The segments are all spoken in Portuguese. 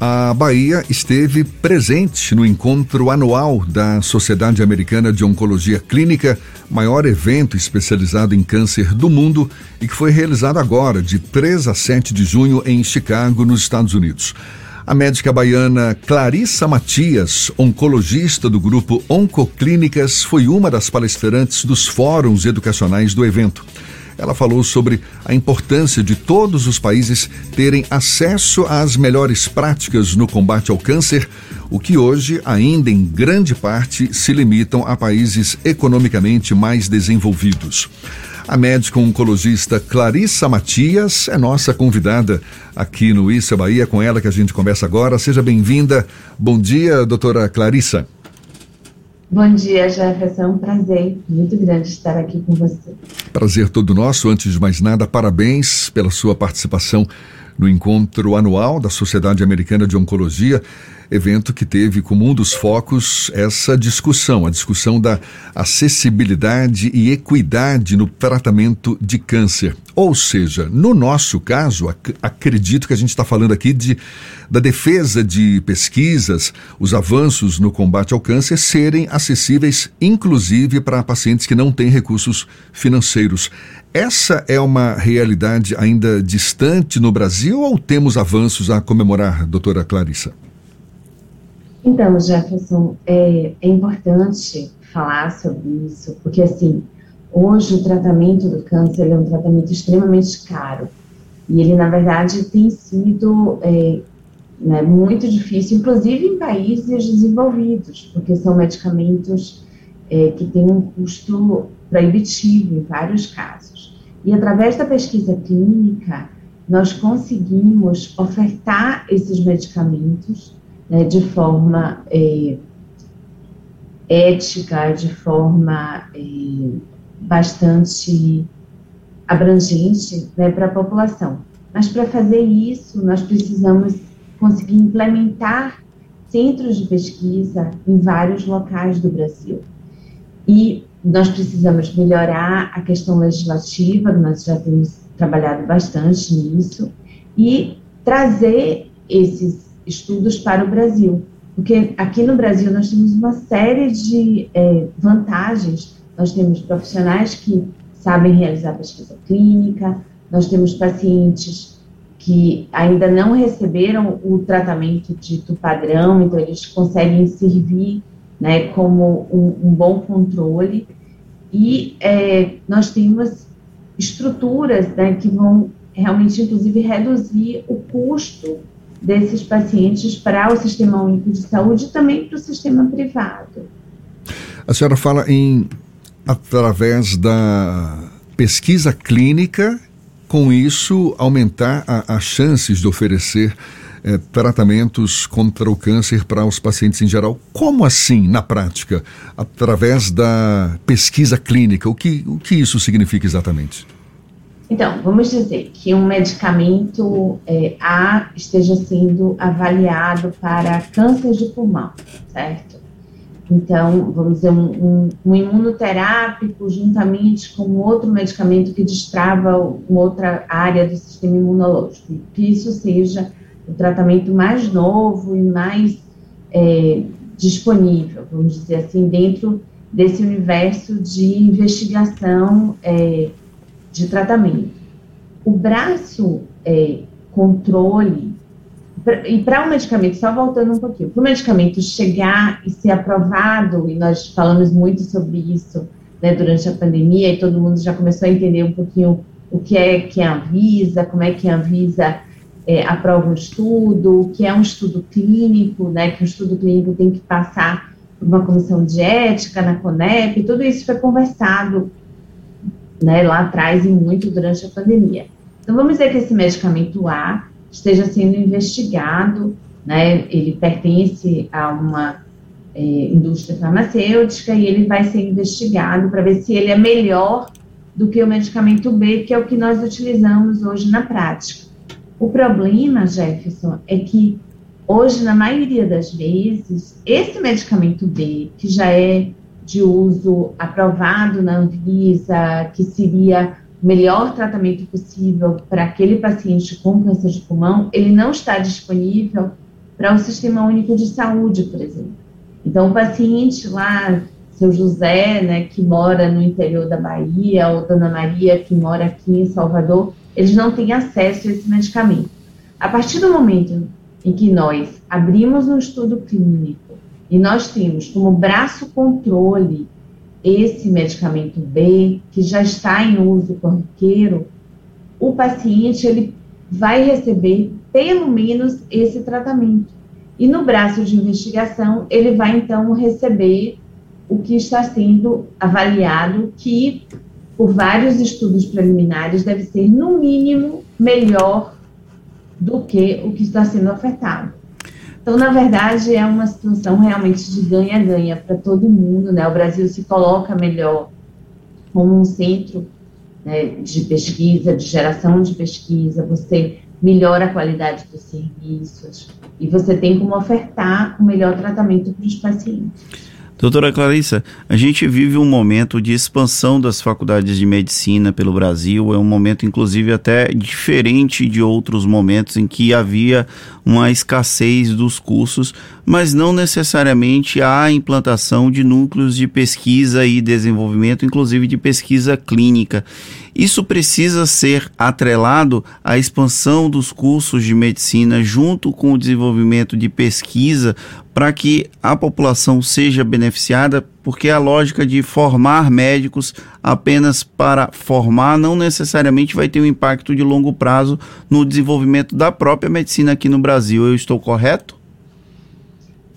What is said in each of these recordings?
A Bahia esteve presente no encontro anual da Sociedade Americana de Oncologia Clínica, maior evento especializado em câncer do mundo e que foi realizado agora, de 3 a 7 de junho, em Chicago, nos Estados Unidos. A médica baiana Clarissa Matias, oncologista do grupo Oncoclínicas, foi uma das palestrantes dos fóruns educacionais do evento. Ela falou sobre a importância de todos os países terem acesso às melhores práticas no combate ao câncer, o que hoje ainda em grande parte se limitam a países economicamente mais desenvolvidos. A médica oncologista Clarissa Matias é nossa convidada aqui no Issa Bahia, com ela que a gente conversa agora. Seja bem-vinda. Bom dia, doutora Clarissa. Bom dia, Jefferson. É um prazer muito grande estar aqui com você. Prazer todo nosso. Antes de mais nada, parabéns pela sua participação no encontro anual da Sociedade Americana de Oncologia evento que teve como um dos focos essa discussão, a discussão da acessibilidade e equidade no tratamento de câncer. Ou seja, no nosso caso, ac acredito que a gente está falando aqui de, da defesa de pesquisas, os avanços no combate ao câncer serem acessíveis, inclusive para pacientes que não têm recursos financeiros. Essa é uma realidade ainda distante no Brasil ou temos avanços a comemorar, doutora Clarissa? Então, Jefferson, é, é importante falar sobre isso, porque assim, hoje o tratamento do câncer é um tratamento extremamente caro. E ele, na verdade, tem sido é, né, muito difícil, inclusive em países desenvolvidos, porque são medicamentos é, que têm um custo proibitivo em vários casos. E através da pesquisa clínica, nós conseguimos ofertar esses medicamentos né, de forma é, ética, de forma é, bastante abrangente né, para a população. Mas para fazer isso, nós precisamos conseguir implementar centros de pesquisa em vários locais do Brasil. E nós precisamos melhorar a questão legislativa, nós já temos trabalhado bastante nisso, e trazer esses estudos para o Brasil. Porque aqui no Brasil nós temos uma série de é, vantagens. Nós temos profissionais que sabem realizar pesquisa clínica, nós temos pacientes que ainda não receberam o tratamento dito padrão, então eles conseguem servir né, como um, um bom controle. E é, nós temos estruturas né, que vão realmente, inclusive, reduzir o custo desses pacientes para o sistema único de saúde e também para o sistema privado. A senhora fala em através da pesquisa clínica, com isso aumentar as chances de oferecer é, tratamentos contra o câncer para os pacientes em geral. Como assim, na prática? Através da pesquisa clínica. O que, o que isso significa exatamente? Então, vamos dizer que um medicamento é, A esteja sendo avaliado para câncer de pulmão, certo? Então, vamos dizer, um, um, um imunoterápico juntamente com outro medicamento que destrava uma outra área do sistema imunológico. Que isso seja o tratamento mais novo e mais é, disponível, vamos dizer assim, dentro desse universo de investigação é, de tratamento. O braço é, controle, e para o medicamento, só voltando um pouquinho, para o medicamento chegar e ser aprovado, e nós falamos muito sobre isso né, durante a pandemia, e todo mundo já começou a entender um pouquinho o que é que a Anvisa, como é que a Anvisa é, aprova um estudo, o que é um estudo clínico, né, que o um estudo clínico tem que passar por uma comissão de ética na CONEP, tudo isso foi conversado né, lá atrás e muito durante a pandemia. Então, vamos dizer que esse medicamento A esteja sendo investigado, né, ele pertence a uma é, indústria farmacêutica e ele vai ser investigado para ver se ele é melhor do que o medicamento B, que é o que nós utilizamos hoje na prática. O problema, Jefferson, é que hoje, na maioria das vezes, esse medicamento B, que já é de uso aprovado na Anvisa, que seria o melhor tratamento possível para aquele paciente com câncer de pulmão, ele não está disponível para o Sistema Único de Saúde, por exemplo. Então, o paciente lá, seu José, né, que mora no interior da Bahia, ou Dona Maria, que mora aqui em Salvador, eles não têm acesso a esse medicamento. A partir do momento em que nós abrimos um estudo clínico e nós temos como braço controle esse medicamento B, que já está em uso corriqueiro, o paciente ele vai receber pelo menos esse tratamento. E no braço de investigação, ele vai então receber o que está sendo avaliado, que por vários estudos preliminares deve ser, no mínimo, melhor do que o que está sendo ofertado. Então, na verdade, é uma situação realmente de ganha-ganha para todo mundo, né? O Brasil se coloca melhor como um centro né, de pesquisa, de geração de pesquisa, você melhora a qualidade dos serviços e você tem como ofertar o melhor tratamento para os pacientes. Doutora Clarissa, a gente vive um momento de expansão das faculdades de medicina pelo Brasil, é um momento inclusive até diferente de outros momentos em que havia uma escassez dos cursos, mas não necessariamente há implantação de núcleos de pesquisa e desenvolvimento, inclusive de pesquisa clínica. Isso precisa ser atrelado à expansão dos cursos de medicina junto com o desenvolvimento de pesquisa para que a população seja beneficiada, porque a lógica de formar médicos apenas para formar não necessariamente vai ter um impacto de longo prazo no desenvolvimento da própria medicina aqui no Brasil. Eu estou correto?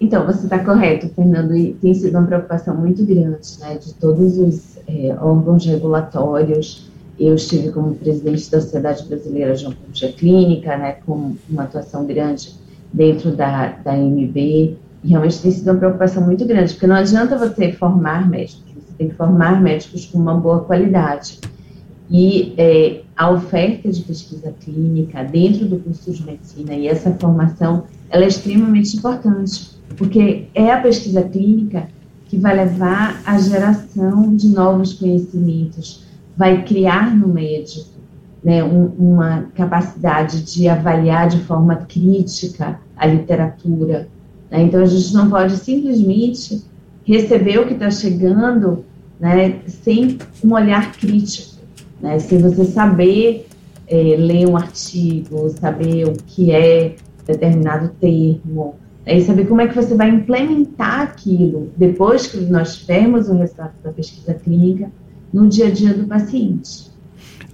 Então, você está correto, Fernando, e tem sido uma preocupação muito grande né, de todos os é, órgãos regulatórios eu estive como presidente da Sociedade Brasileira de Oncologia Clínica, né, com uma atuação grande dentro da, da MB, e realmente tem sido uma preocupação muito grande, porque não adianta você formar médicos, você tem que formar médicos com uma boa qualidade. E é, a oferta de pesquisa clínica dentro do curso de medicina e essa formação, ela é extremamente importante, porque é a pesquisa clínica que vai levar à geração de novos conhecimentos, vai criar no médico né, um, uma capacidade de avaliar de forma crítica a literatura. Né? Então, a gente não pode simplesmente receber o que está chegando né, sem um olhar crítico, né? sem você saber é, ler um artigo, saber o que é determinado termo, né, e saber como é que você vai implementar aquilo depois que nós tivermos o resultado da pesquisa clínica no dia a dia do paciente.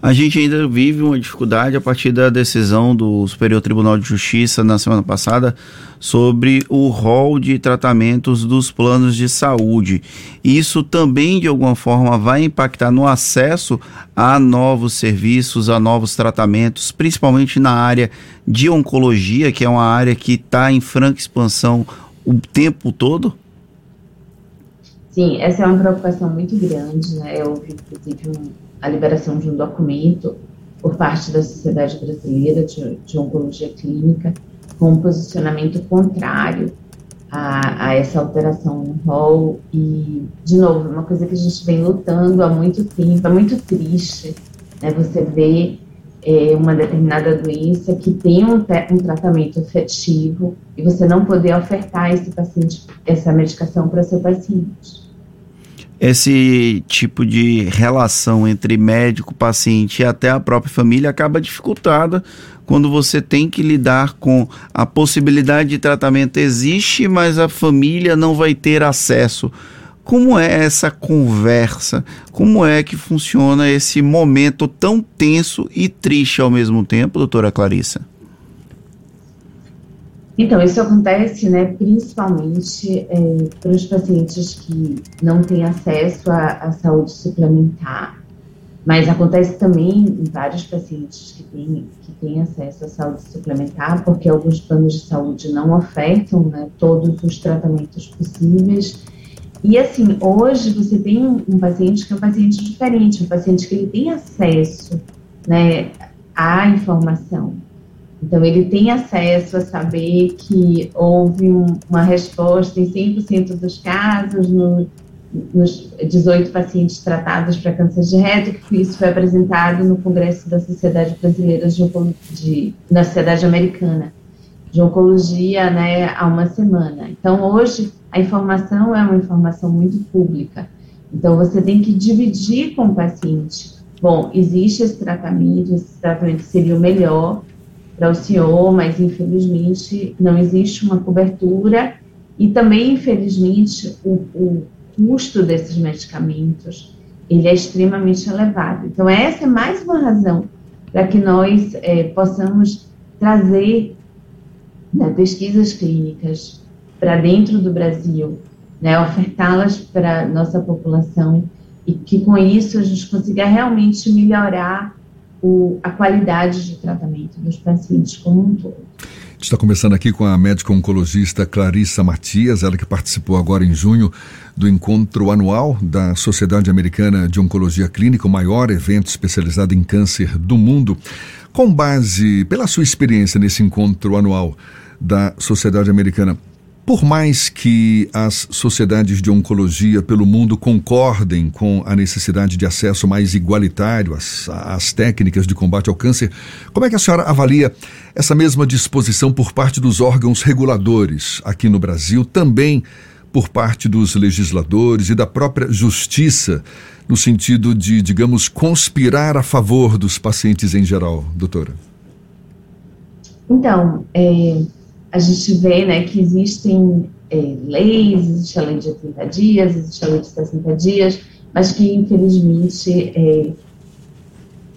A gente ainda vive uma dificuldade a partir da decisão do Superior Tribunal de Justiça na semana passada sobre o rol de tratamentos dos planos de saúde. Isso também, de alguma forma, vai impactar no acesso a novos serviços, a novos tratamentos, principalmente na área de oncologia, que é uma área que está em franca expansão o tempo todo? Sim, essa é uma preocupação muito grande, né? Houve, inclusive, um, a liberação de um documento por parte da Sociedade Brasileira de, de Oncologia Clínica com um posicionamento contrário a, a, essa alteração no rol e, de novo, uma coisa que a gente vem lutando há muito tempo, é muito triste, né? Você vê é, uma determinada doença que tem um, um tratamento efetivo e você não poder ofertar esse paciente, essa medicação para seu paciente esse tipo de relação entre médico, paciente e até a própria família acaba dificultada quando você tem que lidar com a possibilidade de tratamento existe, mas a família não vai ter acesso. Como é essa conversa? Como é que funciona esse momento tão tenso e triste ao mesmo tempo, doutora Clarissa? Então, isso acontece, né, principalmente é, para os pacientes que não têm acesso à, à, saúde suplementar, mas acontece também em vários pacientes que têm, que têm acesso à saúde suplementar, porque alguns planos de saúde não ofertam né, todos os tratamentos possíveis. E assim, hoje você tem um, paciente que é um paciente diferente, um paciente que ele tem acesso né, à informação. Então, ele tem acesso a saber que houve um, uma resposta em 100% dos casos no, nos 18 pacientes tratados para câncer de reto, que isso foi apresentado no Congresso da Sociedade Brasileira de, de da Sociedade Americana de oncologia né, há uma semana. Então, hoje, a informação é uma informação muito pública. Então, você tem que dividir com o paciente. Bom, existe esse tratamento, esse tratamento seria o melhor para o senhor, mas infelizmente não existe uma cobertura e também, infelizmente, o, o custo desses medicamentos ele é extremamente elevado. Então, essa é mais uma razão para que nós é, possamos trazer né, pesquisas clínicas para dentro do Brasil, né, ofertá-las para nossa população e que com isso a gente consiga realmente melhorar o, a qualidade de tratamento dos pacientes como um todo. Está começando aqui com a médica oncologista Clarissa Matias, ela que participou agora em junho do encontro anual da Sociedade Americana de Oncologia Clínica, o maior evento especializado em câncer do mundo. Com base, pela sua experiência nesse encontro anual da Sociedade Americana, por mais que as sociedades de oncologia pelo mundo concordem com a necessidade de acesso mais igualitário às, às, técnicas de combate ao câncer, como é que a senhora avalia essa mesma disposição por parte dos órgãos reguladores aqui no Brasil, também por parte dos legisladores e da própria justiça, no sentido de, digamos, conspirar a favor dos pacientes em geral, doutora? Então, é a gente vê né, que existem é, leis, existe a lei de 30 dias, existe a lei de 60 dias, mas que infelizmente é,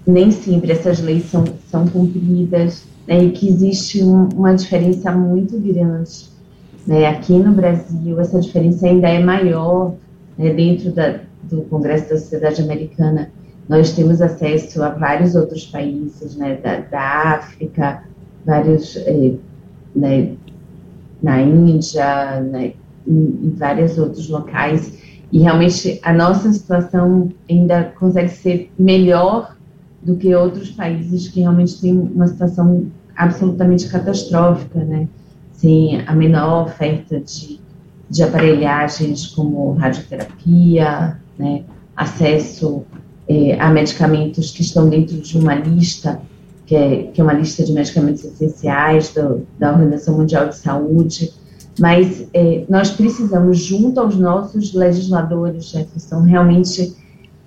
nem sempre essas leis são, são cumpridas né, e que existe um, uma diferença muito grande. Né, aqui no Brasil, essa diferença ainda é maior né, dentro da, do Congresso da Sociedade Americana. Nós temos acesso a vários outros países né, da, da África, vários é, né, na Índia, né, em, em vários outros locais, e realmente a nossa situação ainda consegue ser melhor do que outros países que realmente têm uma situação absolutamente catastrófica, né? Sem a menor oferta de, de aparelhagens como radioterapia, né? Acesso é, a medicamentos que estão dentro de uma lista que é, que é uma lista de medicamentos essenciais do, da Organização Mundial de Saúde, mas é, nós precisamos, junto aos nossos legisladores, Jefferson, realmente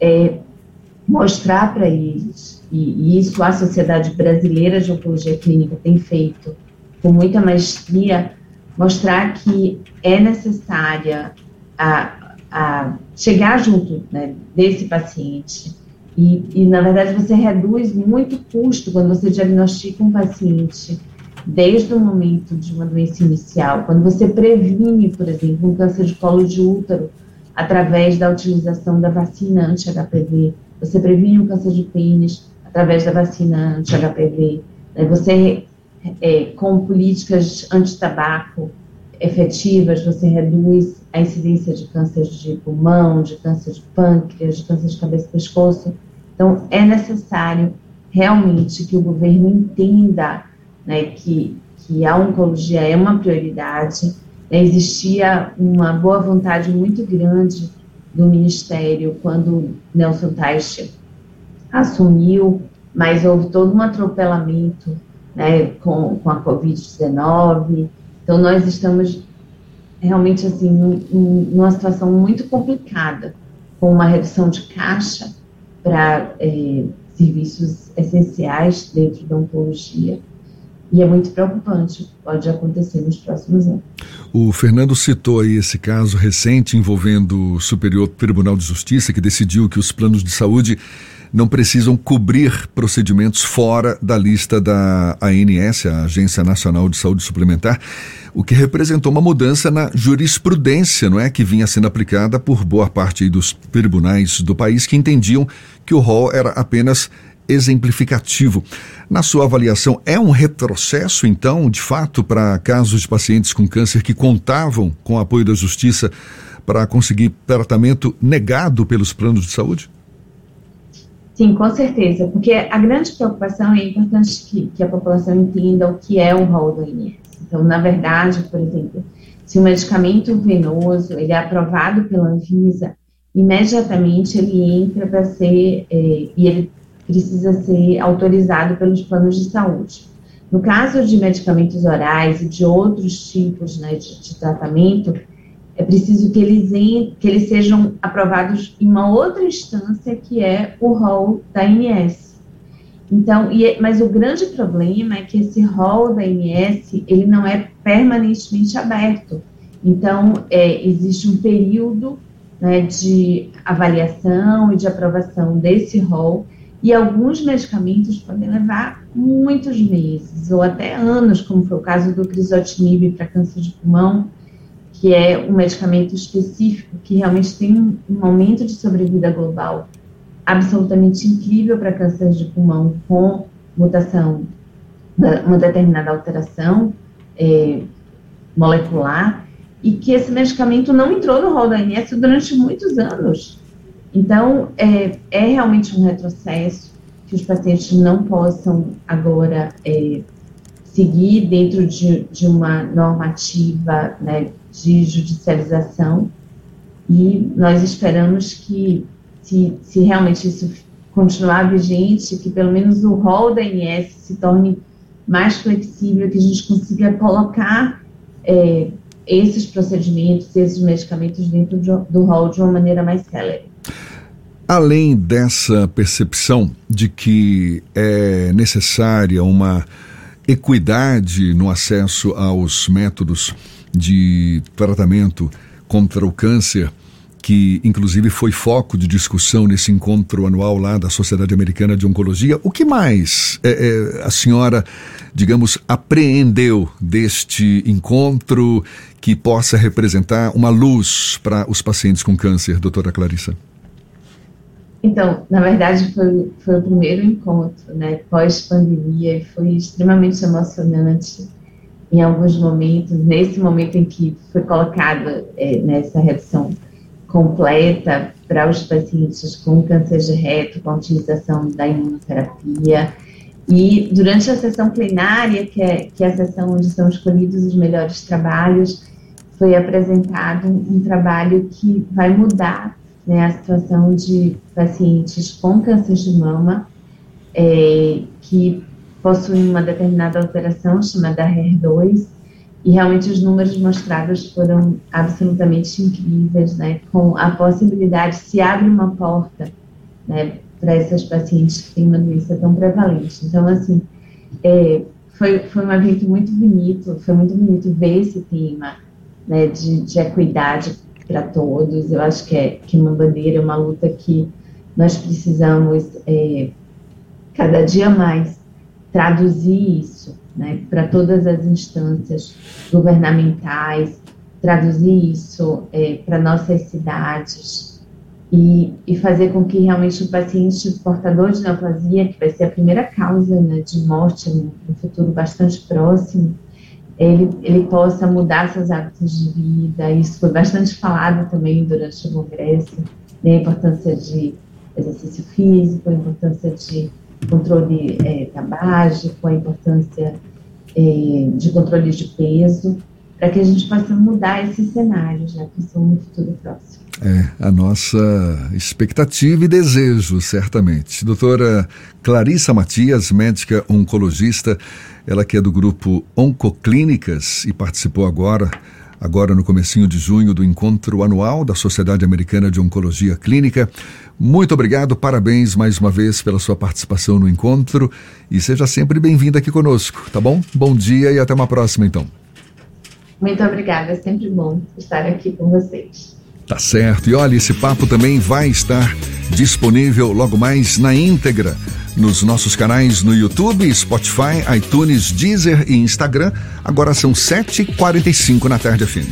é, mostrar para eles, e, e, isso a Sociedade Brasileira de Oncologia Clínica tem feito com muita maestria, mostrar que é necessária a, a chegar junto né, desse paciente, e, e, na verdade, você reduz muito custo quando você diagnostica um paciente desde o momento de uma doença inicial. Quando você previne, por exemplo, um câncer de colo de útero através da utilização da vacina anti-HPV, você previne um câncer de pênis através da vacina anti-HPV, né? você, é, com políticas anti-tabaco efetivas, você reduz a incidência de câncer de pulmão, de câncer de pâncreas, de câncer de cabeça e pescoço. Então, é necessário realmente que o governo entenda né, que, que a oncologia é uma prioridade. Né, existia uma boa vontade muito grande do Ministério quando Nelson Teich assumiu, mas houve todo um atropelamento né, com, com a Covid-19. Então, nós estamos realmente assim numa situação muito complicada, com uma redução de caixa para é, serviços essenciais dentro da oncologia. E é muito preocupante, pode acontecer nos próximos anos. O Fernando citou aí esse caso recente envolvendo o Superior Tribunal de Justiça, que decidiu que os planos de saúde não precisam cobrir procedimentos fora da lista da ANS, a Agência Nacional de Saúde Suplementar, o que representou uma mudança na jurisprudência, não é, que vinha sendo aplicada por boa parte dos tribunais do país que entendiam que o rol era apenas exemplificativo. Na sua avaliação, é um retrocesso, então, de fato, para casos de pacientes com câncer que contavam com o apoio da justiça para conseguir tratamento negado pelos planos de saúde? Sim, com certeza, porque a grande preocupação é importante que, que a população entenda o que é o rol do INS. Então, na verdade, por exemplo, se o medicamento venoso ele é aprovado pela Anvisa, imediatamente ele entra para ser, é, e ele precisa ser autorizado pelos planos de saúde. No caso de medicamentos orais e de outros tipos né, de, de tratamento, é preciso que eles, que eles sejam aprovados em uma outra instância, que é o rol da ANS. Então, e, é, mas o grande problema é que esse rol da ANS, ele não é permanentemente aberto. Então, é, existe um período né, de avaliação e de aprovação desse rol, e alguns medicamentos podem levar muitos meses ou até anos, como foi o caso do crisotinib para câncer de pulmão, que é um medicamento específico que realmente tem um aumento de sobrevida global absolutamente incrível para câncer de pulmão com mutação, uma determinada alteração é, molecular, e que esse medicamento não entrou no rol da ANS durante muitos anos. Então, é, é realmente um retrocesso que os pacientes não possam agora é, seguir dentro de, de uma normativa né, de judicialização e nós esperamos que, se, se realmente isso continuar vigente, que pelo menos o rol da ANS se torne mais flexível, que a gente consiga colocar é, esses procedimentos, esses medicamentos dentro do rol de uma maneira mais célere. Além dessa percepção de que é necessária uma equidade no acesso aos métodos de tratamento contra o câncer, que inclusive foi foco de discussão nesse encontro anual lá da Sociedade Americana de Oncologia. O que mais é, é, a senhora, digamos, apreendeu deste encontro que possa representar uma luz para os pacientes com câncer, doutora Clarissa? Então, na verdade, foi, foi o primeiro encontro, né, pós-pandemia, e foi extremamente emocionante em alguns momentos, nesse momento em que foi colocada é, nessa redução completa para os pacientes com câncer de reto, com utilização da imunoterapia. E durante a sessão plenária, que é, que é a sessão onde são escolhidos os melhores trabalhos, foi apresentado um trabalho que vai mudar né, a situação de pacientes com câncer de mama, é, que possuem uma determinada alteração chamada HER2, e realmente os números mostrados foram absolutamente incríveis, né? Com a possibilidade, se abre uma porta, né, para essas pacientes que têm uma doença tão prevalente. Então, assim, é, foi, foi um evento muito bonito, foi muito bonito ver esse tema, né, de, de equidade para todos. Eu acho que é, que é uma bandeira, uma luta que nós precisamos é, cada dia mais traduzir isso né, para todas as instâncias governamentais, traduzir isso é, para nossas cidades e, e, fazer com que realmente o paciente portador de neoplasia, que vai ser a primeira causa né, de morte no, no, futuro bastante próximo, ele, ele possa mudar seus hábitos de vida. Isso foi bastante falado também durante o congresso, né, a importância de exercício físico, a importância de controle é, tabágico, a importância é, de controle de peso, para que a gente possa mudar esses cenários, já que são no futuro próximo. É, a nossa expectativa e desejo, certamente. Doutora Clarissa Matias, médica oncologista, ela que é do grupo Oncoclínicas e participou agora agora no comecinho de junho do encontro anual da Sociedade Americana de Oncologia Clínica. Muito obrigado, parabéns mais uma vez pela sua participação no encontro e seja sempre bem-vinda aqui conosco, tá bom? Bom dia e até uma próxima então. Muito obrigada, é sempre bom estar aqui com vocês. Tá certo. E olha, esse papo também vai estar disponível logo mais na íntegra nos nossos canais no YouTube, Spotify, iTunes, Deezer e Instagram. Agora são 7h45 na tarde fim.